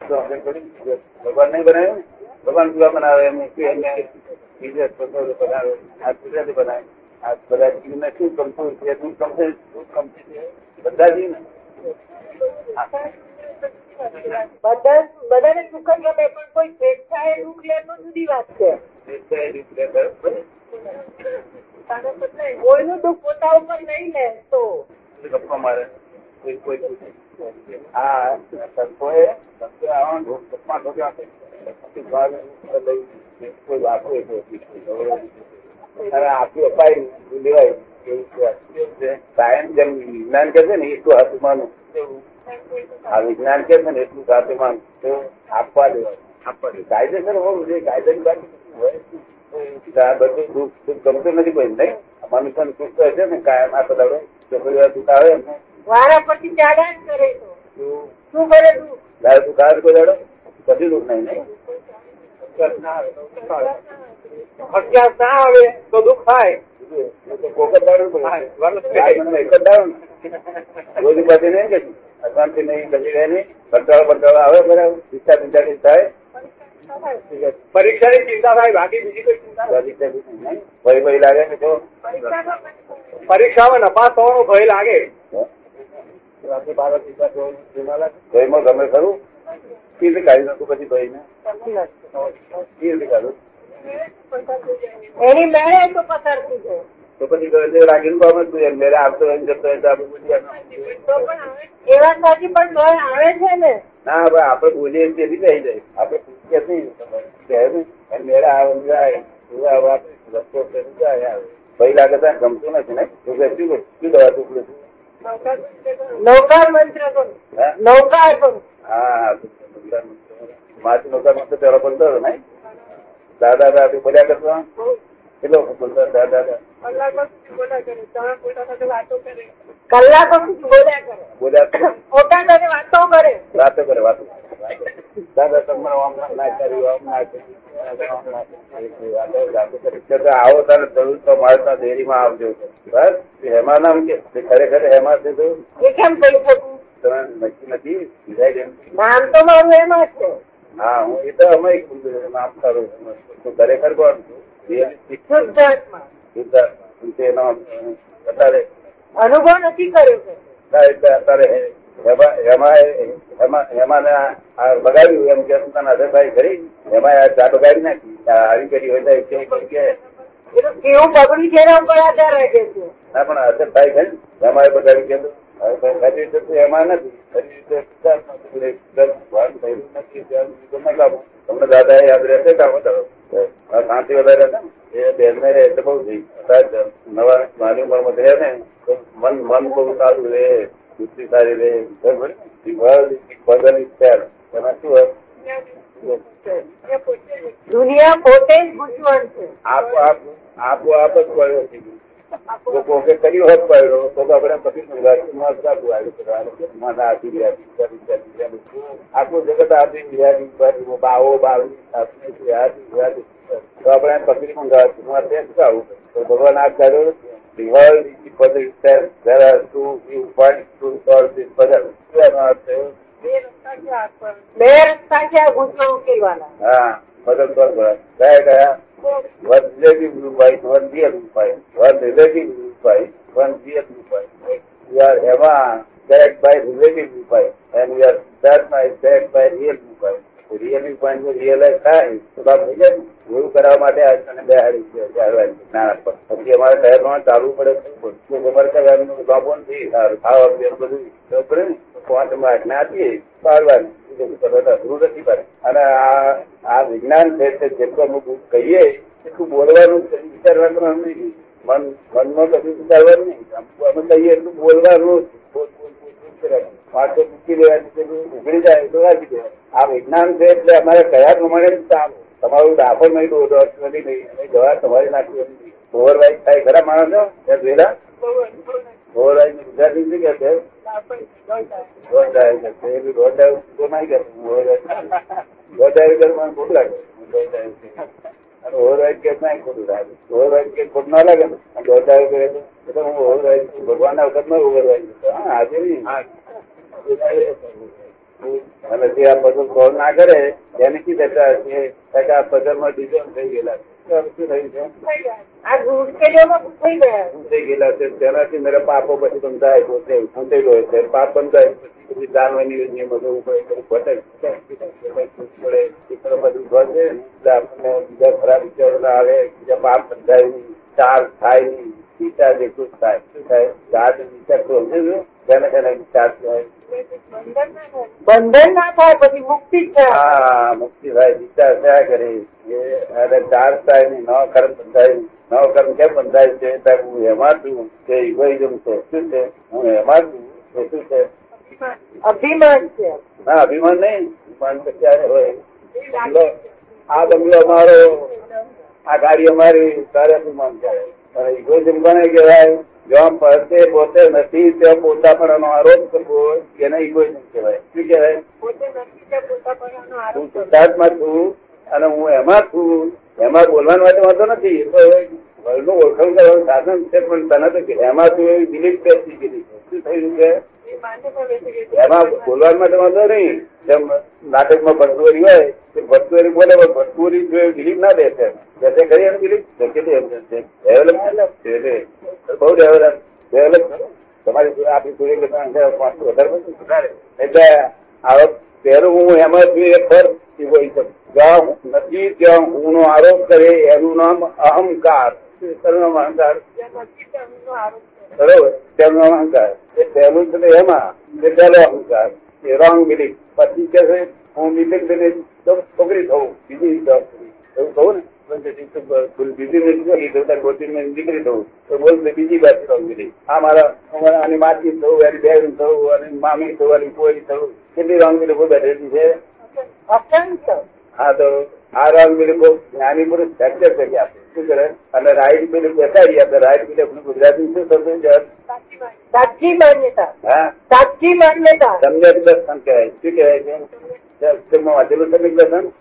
ભગવાન નહીં બનાવ્યું? ભગવાન કેવા બનાવે? એમ એમને બીજા બનાવે. આ ગુજરાતી બનાવે. આ બધા જીવને શું ગમતું છે શું ગમશે શું ગમશે બધા જીવ ને બધાને સુખ જ ગમે પણ કોઈ સ્વેચ્છાએ દુઃખ લે તો જુદી વાત છે. કોઈનું દુઃખ પોતા ઉપર નહીં લે તો. ગપ્પા મારે. વિજ્ઞાન કે છે ને એટલું હાથું માનું આ વિજ્ઞાન કે છે ને એટલું સાથે માનું તો આપવા દેવાય આપવા દે કાયદેસર હોવું જોઈએ કાયદાની બાકી હોય બધું દુઃખ સુખ ગમતું નથી કોઈ, નહીં? મનુષ્ય સુખ છે ને, કાયમ આ બધા છોકરીઓ દુઃખ આવે ને વારા પછી ચાલ્યા જ કરે તો શું શું કરે દુઃખ દાળ દુઃખ આવે કોઈ દાડો કદી દુઃખ નહીં નહીં અજ્ઞાત ના આવે તો દુઃખ થાય એ તો કોક જ દાડો પડે. હા, વરસ ચાર મહિનામાં એક જ દાડો ને. રોજ બધી નહીં કશું અશાંતિ નહીં કશી રહે નહીં કંટાળો બંટાળો આવે બરાબર ચિંતા ચિંતા થાય પરીક્ષાની ચિંતા થાય બાકી બીજી કોઈ ચિંતા નથી. પરીક્ષા બી નહીં. ભય ભય લાગે કે જો પરીક્ષામાં નપાસ થવાનો ભય લાગે ભયમાં ગમે ખરું? કેવી કાઢી નાખું પછી ભાઈ ને રીતે કાઢું? એની મેળે તો પસાર થઈ જાય. તો પછી ગમે રાખીને કામ જ જોઈએ. મેરે આવતો જતો આપણે સાચી પણ આવે. છે ને. ના હવે આપણે બોલીએ તેથી જાય. આપણે પૂછીએ નહીં. મેળા આવે જાય. એવું રસ્તો જાય આવે. ભય લાગે તો ગમતું નથી ને? દવા કે શું શું દવા ટુકડું નૌકાર મંત્ર કરો હે નૌકાર કરો હા માથી નોકરમાં તો પેલો બોલતો દાદા બોલ્યા કેટલો બોલતો? દાદા દાદા. કલાકો સુધી બોલ્યા કરે. બોલ્યા ખોટા સાથે વાતો કરે. વાતો કરે વાતો દાદા તમારે આમ ના કર્યું આમ ના કર્યું. આમ ના કર્યું. વાતો વાતો કરે. કે તો આવો તારે જરૂર તો મારે ડેરીમાં આવજો. બસ હેમા નામ કે ખરેખર હેમા છે તો? કેમ કહી શકું તમે નક્કી નથી? નામ તો મારું એમાં છે. હા હું એ તો અમે નામ કરું તો ખરેખર કોણ છું? અનુભવ નથી કર્યો અત્યારે બગાડ્યું એમ કે. પોતાના કરી એમાં આ ચા બગાડી નાખી આવી કરી હોય તો કેવું કે કેવું બગડ્યું છે? તમને દાદા યાદ રહેશે શાંતિ વધારે ને? એ બેન ને એટલે બહુ નવા નાની ઉંમરમાં થયા ને તો મન મન બહુ સારું રે બુદ્ધિ સારી રે. is there. એમાં શું હોય? દુનિયા પોતે જ છે. આપો આપ. આપો આપ જ પડ્યો કોકે કર્યું હોત પડ્યો તો આપણે પછી ગુજરાતીમાં આપવું આવ્યું મને વિચારી વિચારી. આખું જગત આપી રહ્યા પર બાવો બાવી આપણે વિચારી. તો આપણે પકડી મંગાવ્યું આવું તો ભગવાન આ કર્યો The world is puzzle itself. There are two viewpoints this puzzle. શું એનો અર્થ થયો? બે રસ્તા આ ગુસ્સો ઉકેલવાના હા solve કરવા. કયા કયા relative viewpoint. One relative viewpoint, one real viewpoint. We are Eva correct by relative viewpoint, and we are Dharma is correct by real viewpoint. Real viewpoint જો realize થાય તો બાપ થઈ જાય ને. એવું કરાવવા માટે આ તને બેહાડી છે ચાલવાની જ્ઞાન પર પછી અમારે કયા પ્રમાણે ચાલવું પડે તો તમારે એમનું બાપો નથી સારું ખાવા પીવાનું બધું ખબર ને પાંચમાં આજ્ઞા આપીએ પાડવાની નથી પડે. અને આ આ વિજ્ઞાન છે તે જેટલું અમુક કહીએ, એટલું બોલવાનું વિચારવાનું નહીં. મન, મનમાં કશું વિચારવાનું નહીં. અમે કહીએ, એટલું બોલવાનું. વાંચો, મૂકી દેવાની ઉઘડી જાય તો રાખી દેવાનું આ વિજ્ઞાન છે એટલે અમારે કયા પ્રમાણે તમારું દાખલ નહીં દો દોઢ નથી નહીં દવા તમારી નાખવી ઓવરવાઇઝ થાય ખરા માણસો? ત્યાં જોયેલા ઓવરવાઇઝ ગુજરાતી શું કે છે? ડાયર કે એ દોઢ નહીં કે? ડાયર કરે મને ખોટું લાગે. કે. અને ઓવરવાઇઝ કે નહીં ખોટું લાગે? ઓવરવાઇઝ કે ખોટું ના લાગે ને? ડાયર કરે એટલે? હું ઓવરવાઇઝ ભગવાનના વખતમાં ઓવરવાઇઝ હા આજે અને જે આ પઝલ સોલ્વ ના કરે, એની કી દશા છે આ કે માં ડિઝાઇન થઈ ગયેલા છે. ગયા. ગયા. તેનાથી મેરા પાપો પછી બંધાય પોતે ખૂંટેલો હોય છે. પાપ બંધાય પછી જાનવાની નિયમો બધું ઘટે બધું ઘટે. આપણને બીજા ખરાબ વિચારો ના આવે. બીજા પાપ બંધાય નહીં. ચાર થાય નહીં. વિચાર જેટલું થાય શું થાય ચાર વિચાર તો સમજે તેને વિચાર થાય. બંધન ના થાય ના પછી મુક્તિ હા મુક્તિ થાય વિચાર થયા કરે. અરે ચાર થાય નહીં નવ કર્મ બંધાય નવ કર્મ કેમ બંધાય છે? હું એમાં છું. તે ઇગોઇઝમ છે. શું છે? હું એમાં છું. તે શું છે? અભિમાન છે. ના અભિમાન નહીં. અભિમાન તો ક્યારે હોય? આ બંગલો અમારો આ ગાડી અમારી તારે અભિમાન કહેવાય અને ઇગોઇઝમ કોને કહેવાય? જ્યાં પોતે પોતે નથી ત્યાં પોતાપણાનો આરોપ કરવો એને ઇગોઇઝમ કહેવાય. શું કહેવાય? હું આરોપ સિદ્ધાર્થમાં છું અને હું એમાં છું. એમાં બોલવા માટે વાંધો નથી તો વર્ણનું ઓળખાણ કરવાનું સાધન છે પણ તને તો એમાં તું એવી બિલીફ બેસી ગઈ છે. શું થયું છે. એમાં બોલવા માટે વાંધો નહીં. જેમ નાટકમાં ભટકુરી હોય, તો ભટકુરી બોલે, પણ ભટકુરી બિલીફ ના દેશે બેસે કરી એનું બિલીફ કેટલી એમ છે. ડેવલપ છે એટલે બહુ ડેવલપ ડેવલપ તમારી આપણી કે વધારે એટલે આવો પહેલું હું એમાં છું, એ ફર્ક ઇગોઇઝમ જ્યાં નથી, ત્યાં હું નો આરોપ કરે, એનું નામ અહંકાર. નામ અહંકાર. બરોબર? તેમનો અહંકાર. એ પહેલું છે એમાં. એ પહેલો અહંકાર. એ રોંગ બિલીફ પછી કે છે, હું લઈને છોકરી થવું બીજી એવું કહું ને? બીજી બીજી આ મારા આની માસી થવું એની બેન થવું અને મામી થવું એની કોઈ થવું કેટલી રંગીલી બેઠેલી છે? હા તો આ રોંગ બિલીફો જ્ઞાની પુરુષ ફ્રેક્ચર કરી આપે શું કરે? અને રાઈટ બિલીફ બેસાડી આપે. રાઈટ બિલીફ ગુજરાતી શું થતું છે? સાચી માન્યતા. સાચી માન્યતા હા? સાચી માન્યતા. સમ્યક દર્શન કહેવાય. શું કહેવાય? છે વાંચેલું સમ્યક દર્શન.